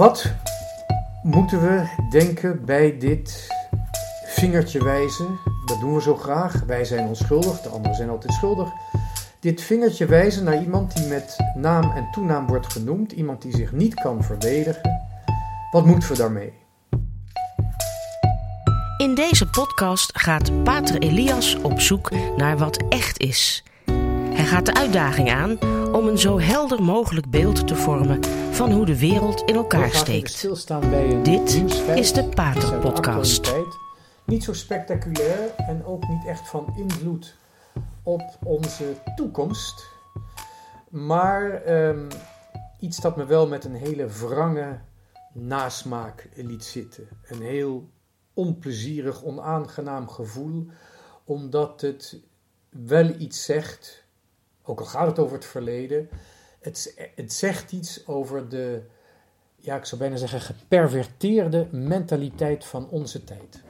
Wat moeten we denken bij dit vingertje wijzen? Dat doen we zo graag. Wij zijn onschuldig, de anderen zijn altijd schuldig. Dit vingertje wijzen naar iemand die met naam en toenaam wordt genoemd, iemand die zich niet kan verdedigen. Wat moeten we daarmee? In deze podcast gaat Pater Elias op zoek naar wat echt is. Hij gaat de uitdaging aan om een zo helder mogelijk beeld te vormen van hoe de wereld in elkaar steekt. Dit is de Pater Podcast. Niet zo spectaculair en ook niet echt van invloed op onze toekomst. Maar um, iets dat me wel met een hele wrange nasmaak liet zitten. Een heel onplezierig, onaangenaam gevoel, omdat het wel iets zegt, ook al gaat het over het verleden, het, het zegt iets over de, ja, ik zou bijna zeggen, geperverteerde mentaliteit van onze tijd.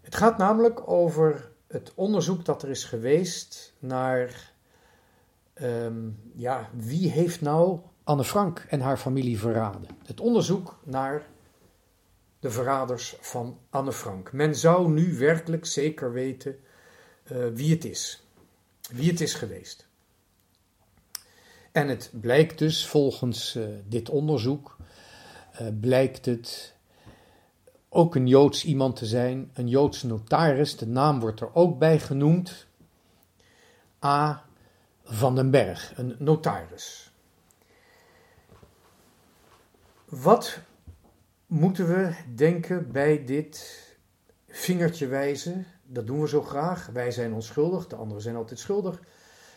Het gaat namelijk over het onderzoek dat er is geweest naar, ehm, ja, wie heeft nou Anne Frank en haar familie verraden? Het onderzoek naar de verraders van Anne Frank. Men zou nu werkelijk zeker weten uh, wie het is. Wie het is geweest. En het blijkt dus, volgens uh, dit onderzoek, uh, blijkt het ook een Joods iemand te zijn, een Joods notaris. De naam wordt er ook bij genoemd. A. van den Berg, een notaris. Wat moeten we denken bij dit vingertje wijzen? Dat doen we zo graag. Wij zijn onschuldig, de anderen zijn altijd schuldig.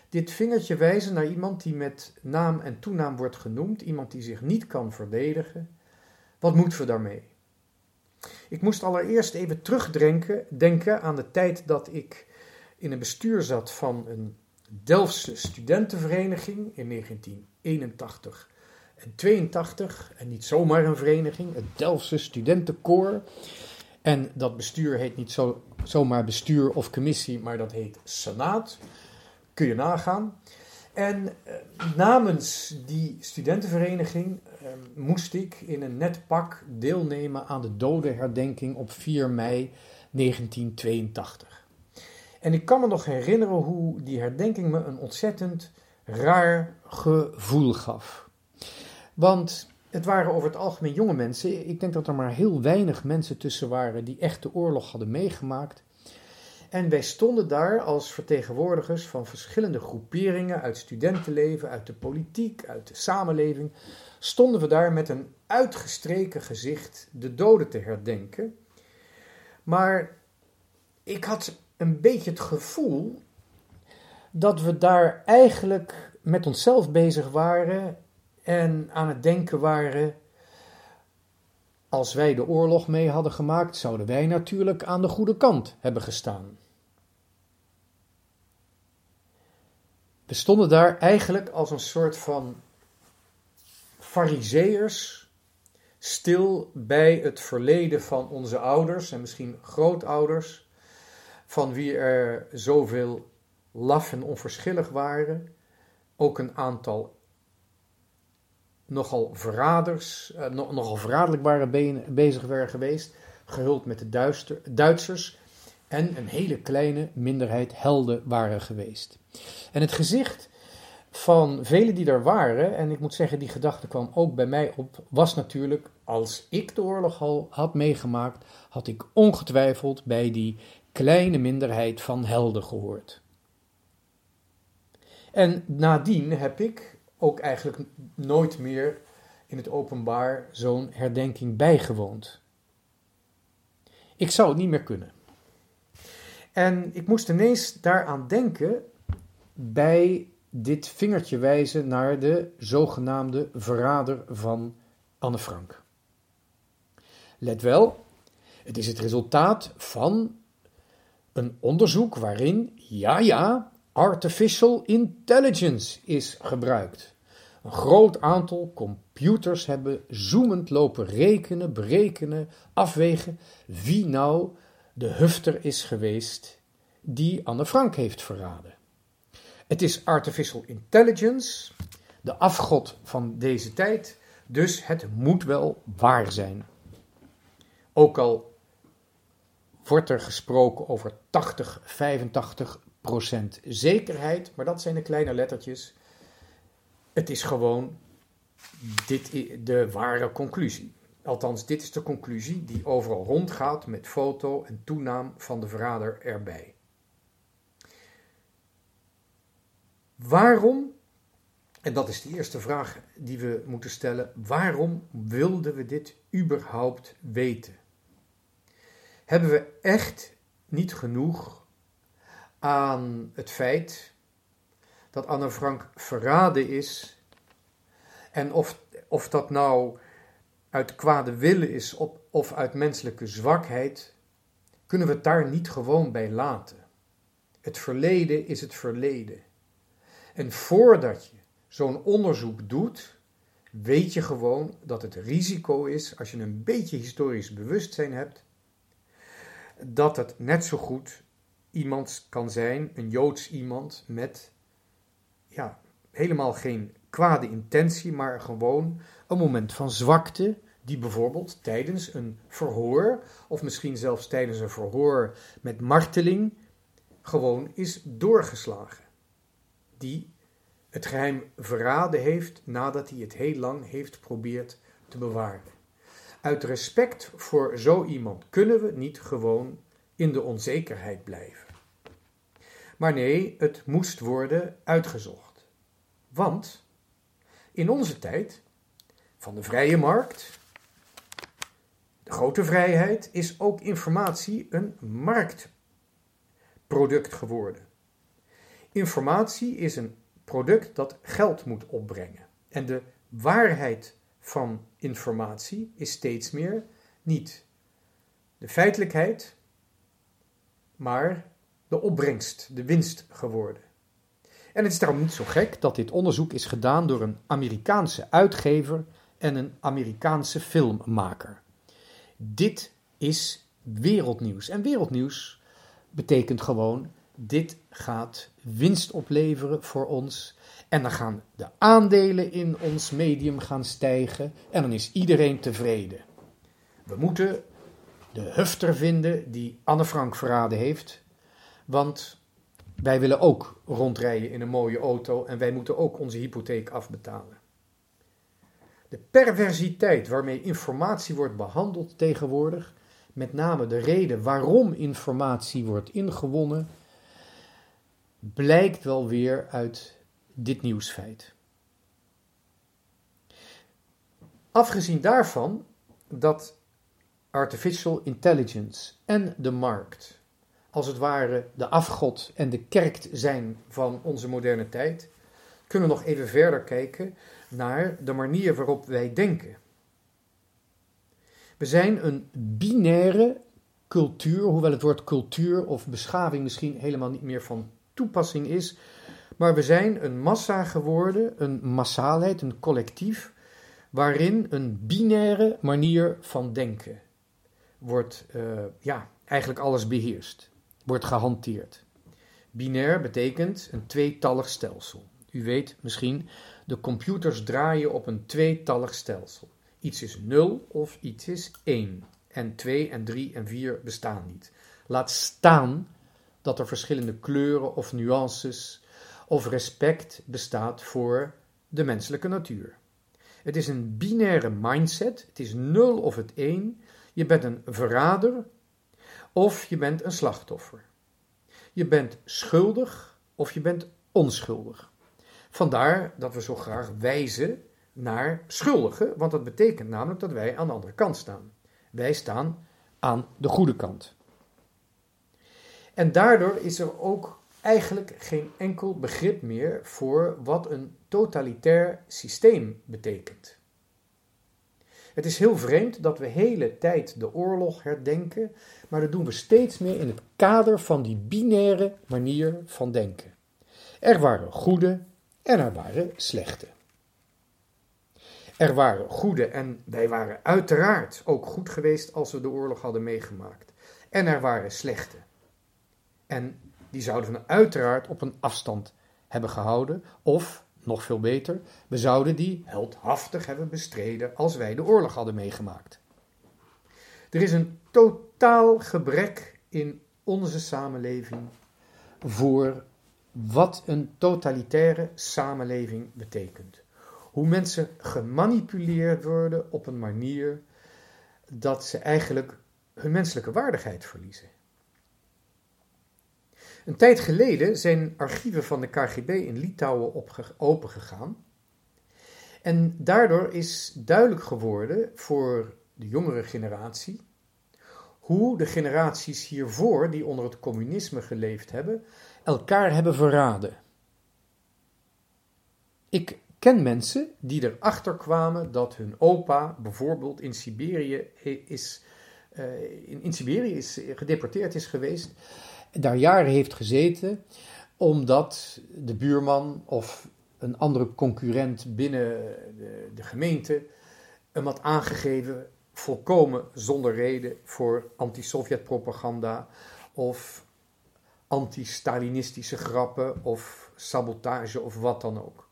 Dit vingertje wijzen naar iemand die met naam en toenaam wordt genoemd, iemand die zich niet kan verdedigen. Wat moeten we daarmee? Ik moest allereerst even terugdenken denken aan de tijd dat ik in een bestuur zat van een Delftse studentenvereniging in 1981 en 82. En niet zomaar een vereniging, het Delftse Studentenkoor. En dat bestuur heet niet zo, zomaar bestuur of commissie, maar dat heet Senaat. Kun je nagaan. En eh, namens die studentenvereniging eh, moest ik in een net pak deelnemen aan de dodenherdenking op 4 mei 1982. En ik kan me nog herinneren hoe die herdenking me een ontzettend raar gevoel gaf. Want het waren over het algemeen jonge mensen. Ik denk dat er maar heel weinig mensen tussen waren die echt de oorlog hadden meegemaakt. En wij stonden daar als vertegenwoordigers van verschillende groeperingen uit studentenleven, uit de politiek, uit de samenleving. Stonden we daar met een uitgestreken gezicht de doden te herdenken. Maar ik had een beetje het gevoel dat we daar eigenlijk met onszelf bezig waren en aan het denken waren. Als wij de oorlog mee hadden gemaakt, zouden wij natuurlijk aan de goede kant hebben gestaan. We stonden daar eigenlijk als een soort van fariseërs, stil bij het verleden van onze ouders en misschien grootouders, van wie er zoveel laf en onverschillig waren, ook een aantal nogal verraders, uh, nogal verraderlijk waren bezig waren geweest, gehuld met de Duitsers, en een hele kleine minderheid helden waren geweest. En het gezicht van velen die er waren, en ik moet zeggen, die gedachte kwam ook bij mij op, was natuurlijk, als ik de oorlog al had meegemaakt, had ik ongetwijfeld bij die kleine minderheid van helden gehoord. En nadien heb ik ook eigenlijk nooit meer in het openbaar zo'n herdenking bijgewoond. Ik zou het niet meer kunnen. En ik moest ineens daaraan denken bij dit vingertje wijzen naar de zogenaamde verrader van Anne Frank. Let wel, het is het resultaat van een onderzoek waarin, ja ja, artificial intelligence is gebruikt. Een groot aantal computers hebben zoemend lopen rekenen, berekenen, afwegen wie nou de hufter is geweest die Anne Frank heeft verraden. Het is artificial intelligence, de afgod van deze tijd, Dus het moet wel waar zijn. Ook al wordt er gesproken over 80, 85 procent zekerheid, maar dat zijn de kleine lettertjes. Het is gewoon dit de ware conclusie. Althans, dit is de conclusie die overal rondgaat met foto en toenaam van de verrader erbij. Waarom, en dat is de eerste vraag die we moeten stellen, waarom wilden we dit überhaupt weten? Hebben we echt niet genoeg aan het feit dat Anne Frank verraden is en of, of dat nou uit kwade willen is op, of uit menselijke zwakheid, kunnen we het daar niet gewoon bij laten. Het verleden is het verleden. En voordat je zo'n onderzoek doet, weet je gewoon dat het risico is, als je een beetje historisch bewustzijn hebt, dat het net zo goed iemand kan zijn, een Joods iemand, met ja, helemaal geen kwade intentie, maar gewoon een moment van zwakte, die bijvoorbeeld tijdens een verhoor, of misschien zelfs tijdens een verhoor met marteling, gewoon is doorgeslagen. Die het geheim verraden heeft nadat hij het heel lang heeft probeerd te bewaren. Uit respect voor zo iemand kunnen we niet gewoon in de onzekerheid blijven. Maar nee, het moest worden uitgezocht. Want in onze tijd van de vrije markt, de grote vrijheid, is ook informatie een marktproduct geworden. Informatie is een product dat geld moet opbrengen. En de waarheid van informatie is steeds meer niet de feitelijkheid, maar de opbrengst, de winst geworden. En het is daarom niet zo gek dat dit onderzoek is gedaan door een Amerikaanse uitgever en een Amerikaanse filmmaker. Dit is wereldnieuws. En wereldnieuws betekent gewoon: dit gaat winst opleveren voor ons. En dan gaan de aandelen in ons medium gaan stijgen. En dan is iedereen tevreden. We moeten de hufter vinden die Anne Frank verraden heeft. Want wij willen ook rondrijden in een mooie auto en wij moeten ook onze hypotheek afbetalen. De perversiteit waarmee informatie wordt behandeld tegenwoordig, met name de reden waarom informatie wordt ingewonnen, blijkt wel weer uit dit nieuwsfeit. Afgezien daarvan dat artificial intelligence en de markt als het ware de afgod en de kerk zijn van onze moderne tijd, kunnen we nog even verder kijken naar de manier waarop wij denken. We zijn een binaire cultuur, hoewel het woord cultuur of beschaving misschien helemaal niet meer van toepassing is, maar we zijn een massa geworden, een massaalheid, een collectief, waarin een binaire manier van denken wordt, uh, ja, eigenlijk alles beheerst wordt gehanteerd. Binair betekent een tweetallig stelsel. U weet misschien, de computers draaien op een tweetallig stelsel. Iets is 0 of iets is 1. En 2 en 3 en 4 bestaan niet. Laat staan dat er verschillende kleuren of nuances of respect bestaat voor de menselijke natuur. Het is een binaire mindset. Het is 0 of het 1. Je bent een verrader of je bent een slachtoffer. Je bent schuldig of je bent onschuldig. Vandaar dat we zo graag wijzen naar schuldigen, want dat betekent namelijk dat wij aan de andere kant staan. Wij staan aan de goede kant. En daardoor is er ook eigenlijk geen enkel begrip meer voor wat een totalitair systeem betekent. Het is heel vreemd dat we hele tijd de oorlog herdenken, maar dat doen we steeds meer in het kader van die binaire manier van denken. Er waren goede en er waren slechte. Er waren goede en wij waren uiteraard ook goed geweest als we de oorlog hadden meegemaakt. En er waren slechte. En die zouden we uiteraard op een afstand hebben gehouden of nog veel beter, we zouden die heldhaftig hebben bestreden als wij de oorlog hadden meegemaakt. Er is een totaal gebrek in onze samenleving voor wat een totalitaire samenleving betekent. Hoe mensen gemanipuleerd worden op een manier dat ze eigenlijk hun menselijke waardigheid verliezen. Een tijd geleden zijn archieven van de KGB in Litouwen opengegaan. En daardoor is duidelijk geworden voor de jongere generatie hoe de generaties hiervoor, die onder het communisme geleefd hebben, elkaar hebben verraden. Ik ken mensen die erachter kwamen dat hun opa bijvoorbeeld in Siberië is, uh, in, in Siberië is gedeporteerd is geweest, daar jaren heeft gezeten, omdat de buurman of een andere concurrent binnen de, de gemeente hem had aangegeven, volkomen zonder reden, voor anti-Sovjet propaganda of anti-Stalinistische grappen of sabotage of wat dan ook.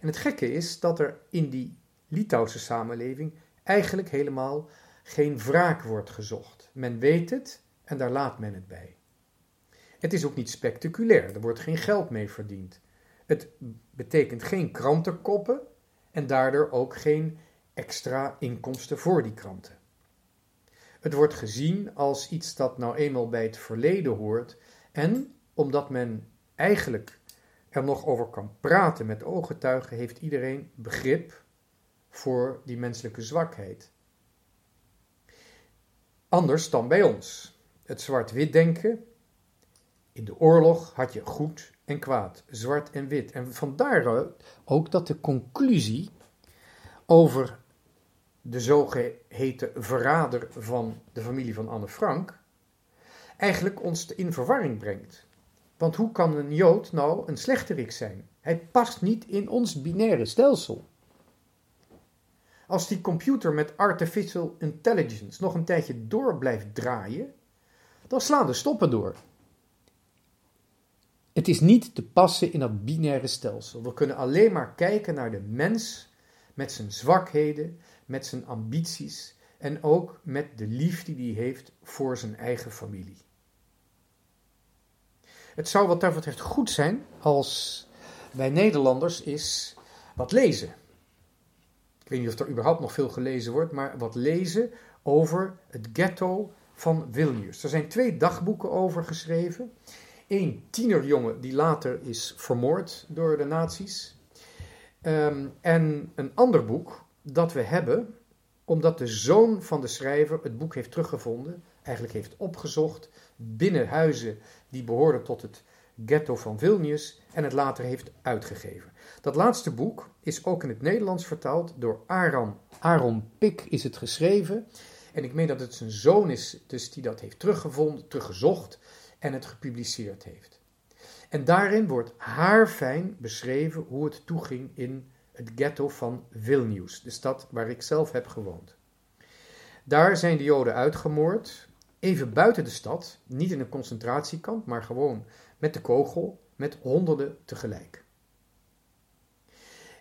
En het gekke is dat er in die Litouwse samenleving eigenlijk helemaal geen wraak wordt gezocht. Men weet het en daar laat men het bij. Het is ook niet spectaculair, er wordt geen geld mee verdiend. Het betekent geen krantenkoppen en daardoor ook geen extra inkomsten voor die kranten. Het wordt gezien als iets dat nou eenmaal bij het verleden hoort en omdat men eigenlijk er nog over kan praten met ooggetuigen, heeft iedereen begrip voor die menselijke zwakheid. Anders dan bij ons. Het zwart-wit denken. In de oorlog had je goed en kwaad, zwart en wit. En vandaar ook dat de conclusie over de zogeheten verrader van de familie van Anne Frank eigenlijk ons in verwarring brengt. Want hoe kan een Jood nou een slechterik zijn? Hij past niet in ons binaire stelsel. Als die computer met artificial intelligence nog een tijdje door blijft draaien, dan slaan de stoppen door. Het is niet te passen in dat binaire stelsel. We kunnen alleen maar kijken naar de mens met zijn zwakheden, met zijn ambities en ook met de liefde die hij heeft voor zijn eigen familie. Het zou wat dat betreft goed zijn als wij Nederlanders eens wat lezen. Ik weet niet of er überhaupt nog veel gelezen wordt, maar wat lezen over het ghetto van Vilnius. Er zijn twee dagboeken over geschreven. Eén tienerjongen die later is vermoord door de nazi's. Ehm, en een ander boek dat we hebben, omdat de zoon van de schrijver het boek heeft teruggevonden, eigenlijk heeft opgezocht binnen huizen die behoorden tot het ghetto van Vilnius en het later heeft uitgegeven. Dat laatste boek is ook in het Nederlands vertaald door Aaron. Aaron Pik is het geschreven. En ik meen dat het zijn zoon is, dus die dat heeft teruggevonden, teruggezocht en het gepubliceerd heeft. En daarin wordt haarfijn beschreven hoe het toeging in het ghetto van Vilnius, de stad waar ik zelf heb gewoond. Daar zijn de Joden uitgemoord, even buiten de stad, niet in een concentratiekamp, maar gewoon met de kogel, met honderden tegelijk.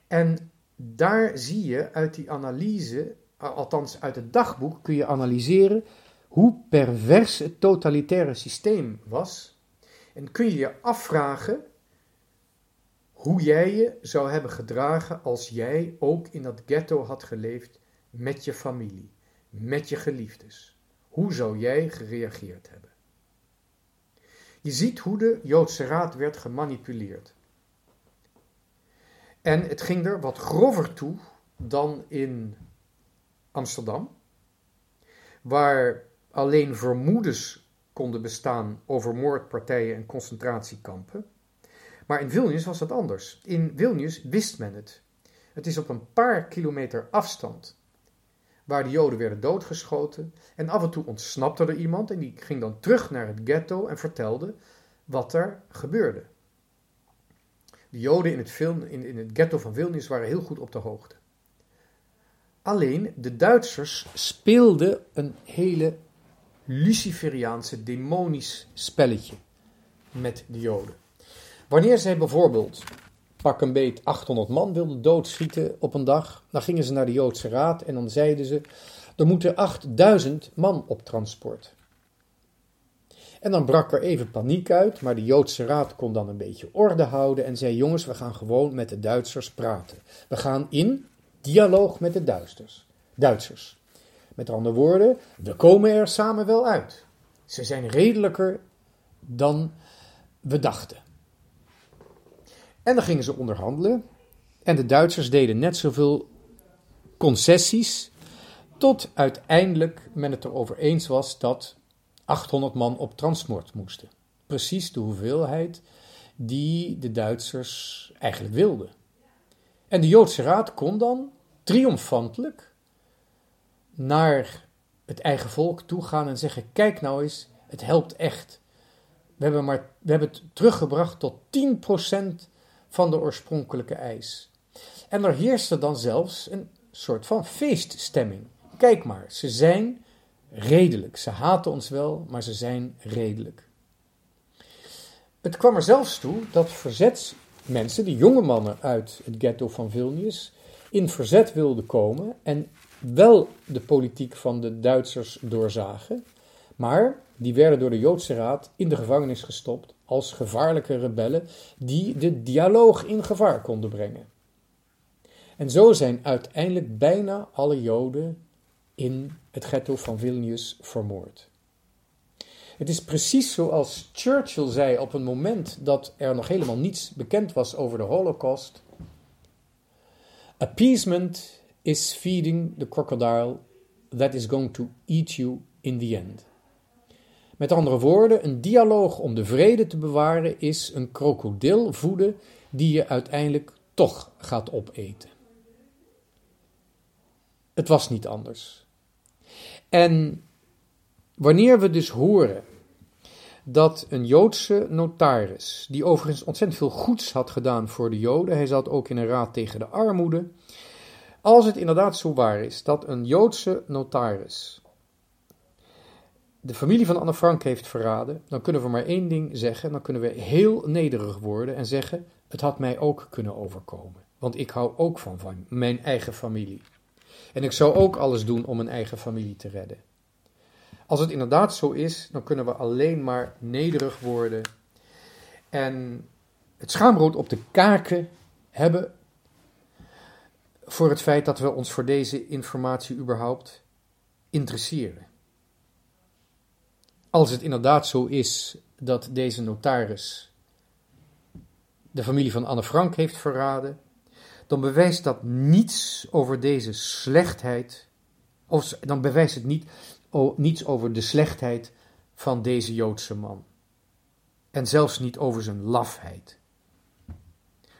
En daar zie je uit die analyse, althans uit het dagboek, kun je analyseren hoe pervers het totalitaire systeem was. En kun je je afvragen hoe jij je zou hebben gedragen als jij ook in dat ghetto had geleefd met je familie, met je geliefdes. Hoe zou jij gereageerd hebben? Je ziet hoe de Joodse Raad werd gemanipuleerd. En het ging er wat grover toe dan in Amsterdam, waar alleen vermoedens konden bestaan over moordpartijen en concentratiekampen. Maar in Vilnius was dat anders. In Vilnius wist men het. Het is op een paar kilometer afstand waar de Joden werden doodgeschoten. En af en toe ontsnapte er iemand en die ging dan terug naar het ghetto en vertelde wat er gebeurde. De Joden in het, in, in het ghetto van Vilnius waren heel goed op de hoogte. Alleen de Duitsers speelden een hele Luciferiaanse demonisch spelletje met de Joden. Wanneer zij bijvoorbeeld pak een beet 800 man wilden doodschieten op een dag. Dan gingen ze naar de Joodse Raad en dan zeiden ze: er moeten 8000 man op transport. En dan brak er even paniek uit, maar de Joodse Raad kon dan een beetje orde houden en zei: Jongens, we gaan gewoon met de Duitsers praten. We gaan in dialoog met de Duitsers. Duitsers. Met andere woorden, we komen er samen wel uit. Ze zijn redelijker dan we dachten. En dan gingen ze onderhandelen. En de Duitsers deden net zoveel concessies. Tot uiteindelijk men het erover eens was dat 800 man op transport moesten. Precies de hoeveelheid die de Duitsers eigenlijk wilden. En de Joodse Raad kon dan triomfantelijk naar het eigen volk toe gaan en zeggen: Kijk nou eens, het helpt echt. We hebben, maar, we hebben het teruggebracht tot 10% van de oorspronkelijke eis. En er heerste dan zelfs een soort van feeststemming. Kijk maar, ze zijn redelijk. Ze haten ons wel, maar ze zijn redelijk. Het kwam er zelfs toe dat verzetsmensen, de jonge mannen uit het ghetto van Vilnius, in verzet wilden komen en wel de politiek van de Duitsers doorzagen, maar die werden door de Joodse Raad in de gevangenis gestopt als gevaarlijke rebellen die de dialoog in gevaar konden brengen. En zo zijn uiteindelijk bijna alle Joden in het ghetto van Vilnius vermoord. Het is precies zoals Churchill zei op een moment dat er nog helemaal niets bekend was over de Holocaust. Appeasement is feeding the crocodile that is going to eat you in the end. Met andere woorden, een dialoog om de vrede te bewaren is een krokodil voeden die je uiteindelijk toch gaat opeten. Het was niet anders. En wanneer we dus horen dat een Joodse notaris, die overigens ontzettend veel goeds had gedaan voor de Joden, hij zat ook in een raad tegen de armoede, als het inderdaad zo waar is dat een Joodse notaris de familie van Anne Frank heeft verraden, dan kunnen we maar één ding zeggen. Dan kunnen we heel nederig worden en zeggen: Het had mij ook kunnen overkomen. Want ik hou ook van, mijn eigen familie. En ik zou ook alles doen om mijn eigen familie te redden. Als het inderdaad zo is, dan kunnen we alleen maar nederig worden en het schaamrood op de kaken hebben voor het feit dat we ons voor deze informatie überhaupt interesseren. Als het inderdaad zo is dat deze notaris de familie van Anne Frank heeft verraden, dan bewijst dat niets over deze slechtheid, of dan bewijst het niet, niets over de slechtheid van deze Joodse man. En zelfs niet over zijn lafheid.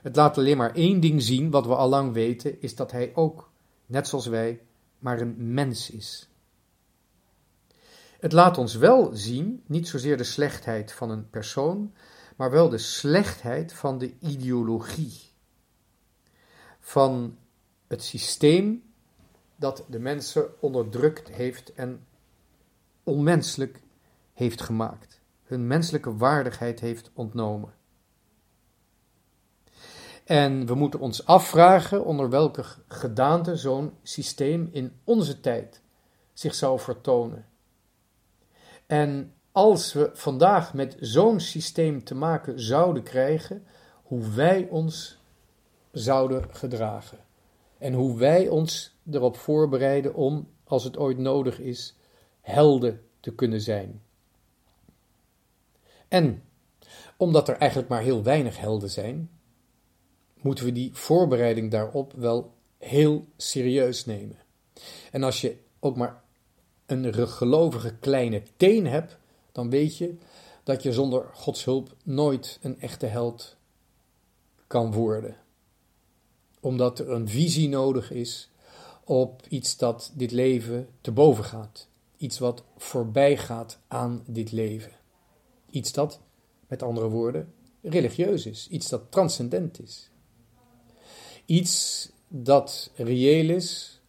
Het laat alleen maar één ding zien, wat we al lang weten, is dat hij ook, net zoals wij, maar een mens is. Het laat ons wel zien, niet zozeer de slechtheid van een persoon, maar wel de slechtheid van de ideologie. Van het systeem dat de mensen onderdrukt heeft en onmenselijk heeft gemaakt. Hun menselijke waardigheid heeft ontnomen. En we moeten ons afvragen onder welke gedaante zo'n systeem in onze tijd zich zou vertonen. En als we vandaag met zo'n systeem te maken zouden krijgen, hoe wij ons zouden gedragen. En hoe wij ons erop voorbereiden om, als het ooit nodig is, helden te kunnen zijn. En omdat er eigenlijk maar heel weinig helden zijn, moeten we die voorbereiding daarop wel heel serieus nemen. En als je ook maar een gelovige kleine teen hebt, dan weet je dat je zonder Gods hulp nooit een echte held kan worden. Omdat er een visie nodig is op iets dat dit leven te boven gaat. Iets wat voorbij gaat aan dit leven. Iets dat, met andere woorden, religieus is. Iets dat transcendent is. Iets dat reëel is,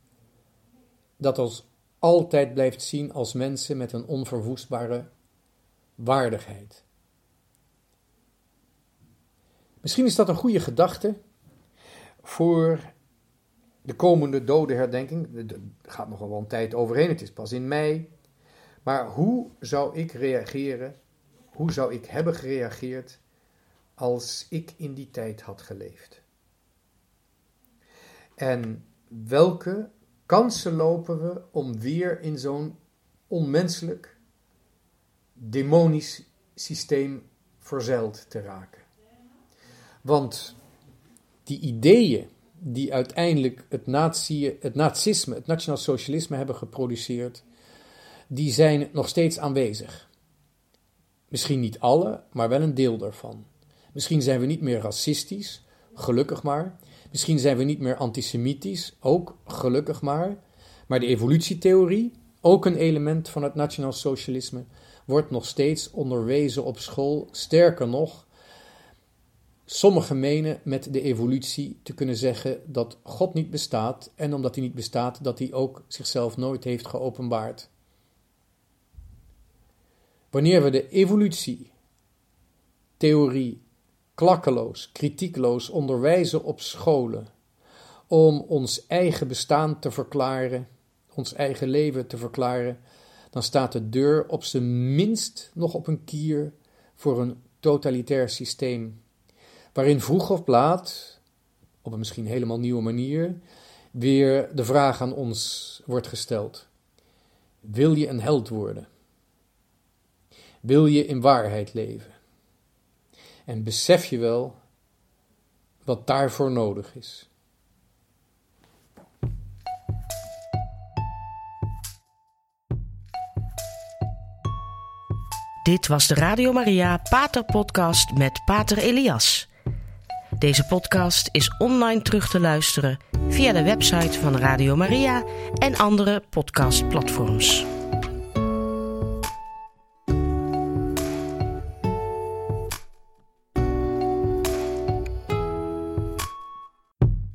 dat ons altijd blijft zien als mensen met een onverwoestbare waardigheid. Misschien is dat een goede gedachte voor de komende dodenherdenking. Er gaat nog wel een tijd overheen, het is pas in mei. Maar hoe zou ik reageren, hoe zou ik hebben gereageerd als ik in die tijd had geleefd? En welke kansen lopen we om weer in zo'n onmenselijk, demonisch systeem verzeild te raken? Want die ideeën die uiteindelijk het, nazi, het nazisme, het nationaal socialisme hebben geproduceerd, die zijn nog steeds aanwezig. Misschien niet alle, maar wel een deel daarvan. Misschien zijn we niet meer racistisch, gelukkig maar. Misschien zijn we niet meer antisemitisch, ook gelukkig maar. Maar de evolutietheorie, ook een element van het nationaal socialisme, wordt nog steeds onderwezen op school. Sterker nog, sommigen menen met de evolutie te kunnen zeggen dat God niet bestaat en omdat hij niet bestaat, dat hij ook zichzelf nooit heeft geopenbaard. Wanneer we de evolutietheorie klakkeloos, kritiekloos onderwijzen op scholen om ons eigen bestaan te verklaren, ons eigen leven te verklaren, dan staat de deur op zijn minst nog op een kier voor een totalitair systeem, waarin vroeg of laat, op een misschien helemaal nieuwe manier, weer de vraag aan ons wordt gesteld: Wil je een held worden? Wil je in waarheid leven? En besef je wel wat daarvoor nodig is? Dit was de Radio Maria Pater Podcast met Pater Elias. Deze podcast is online terug te luisteren via de website van Radio Maria en andere podcastplatforms.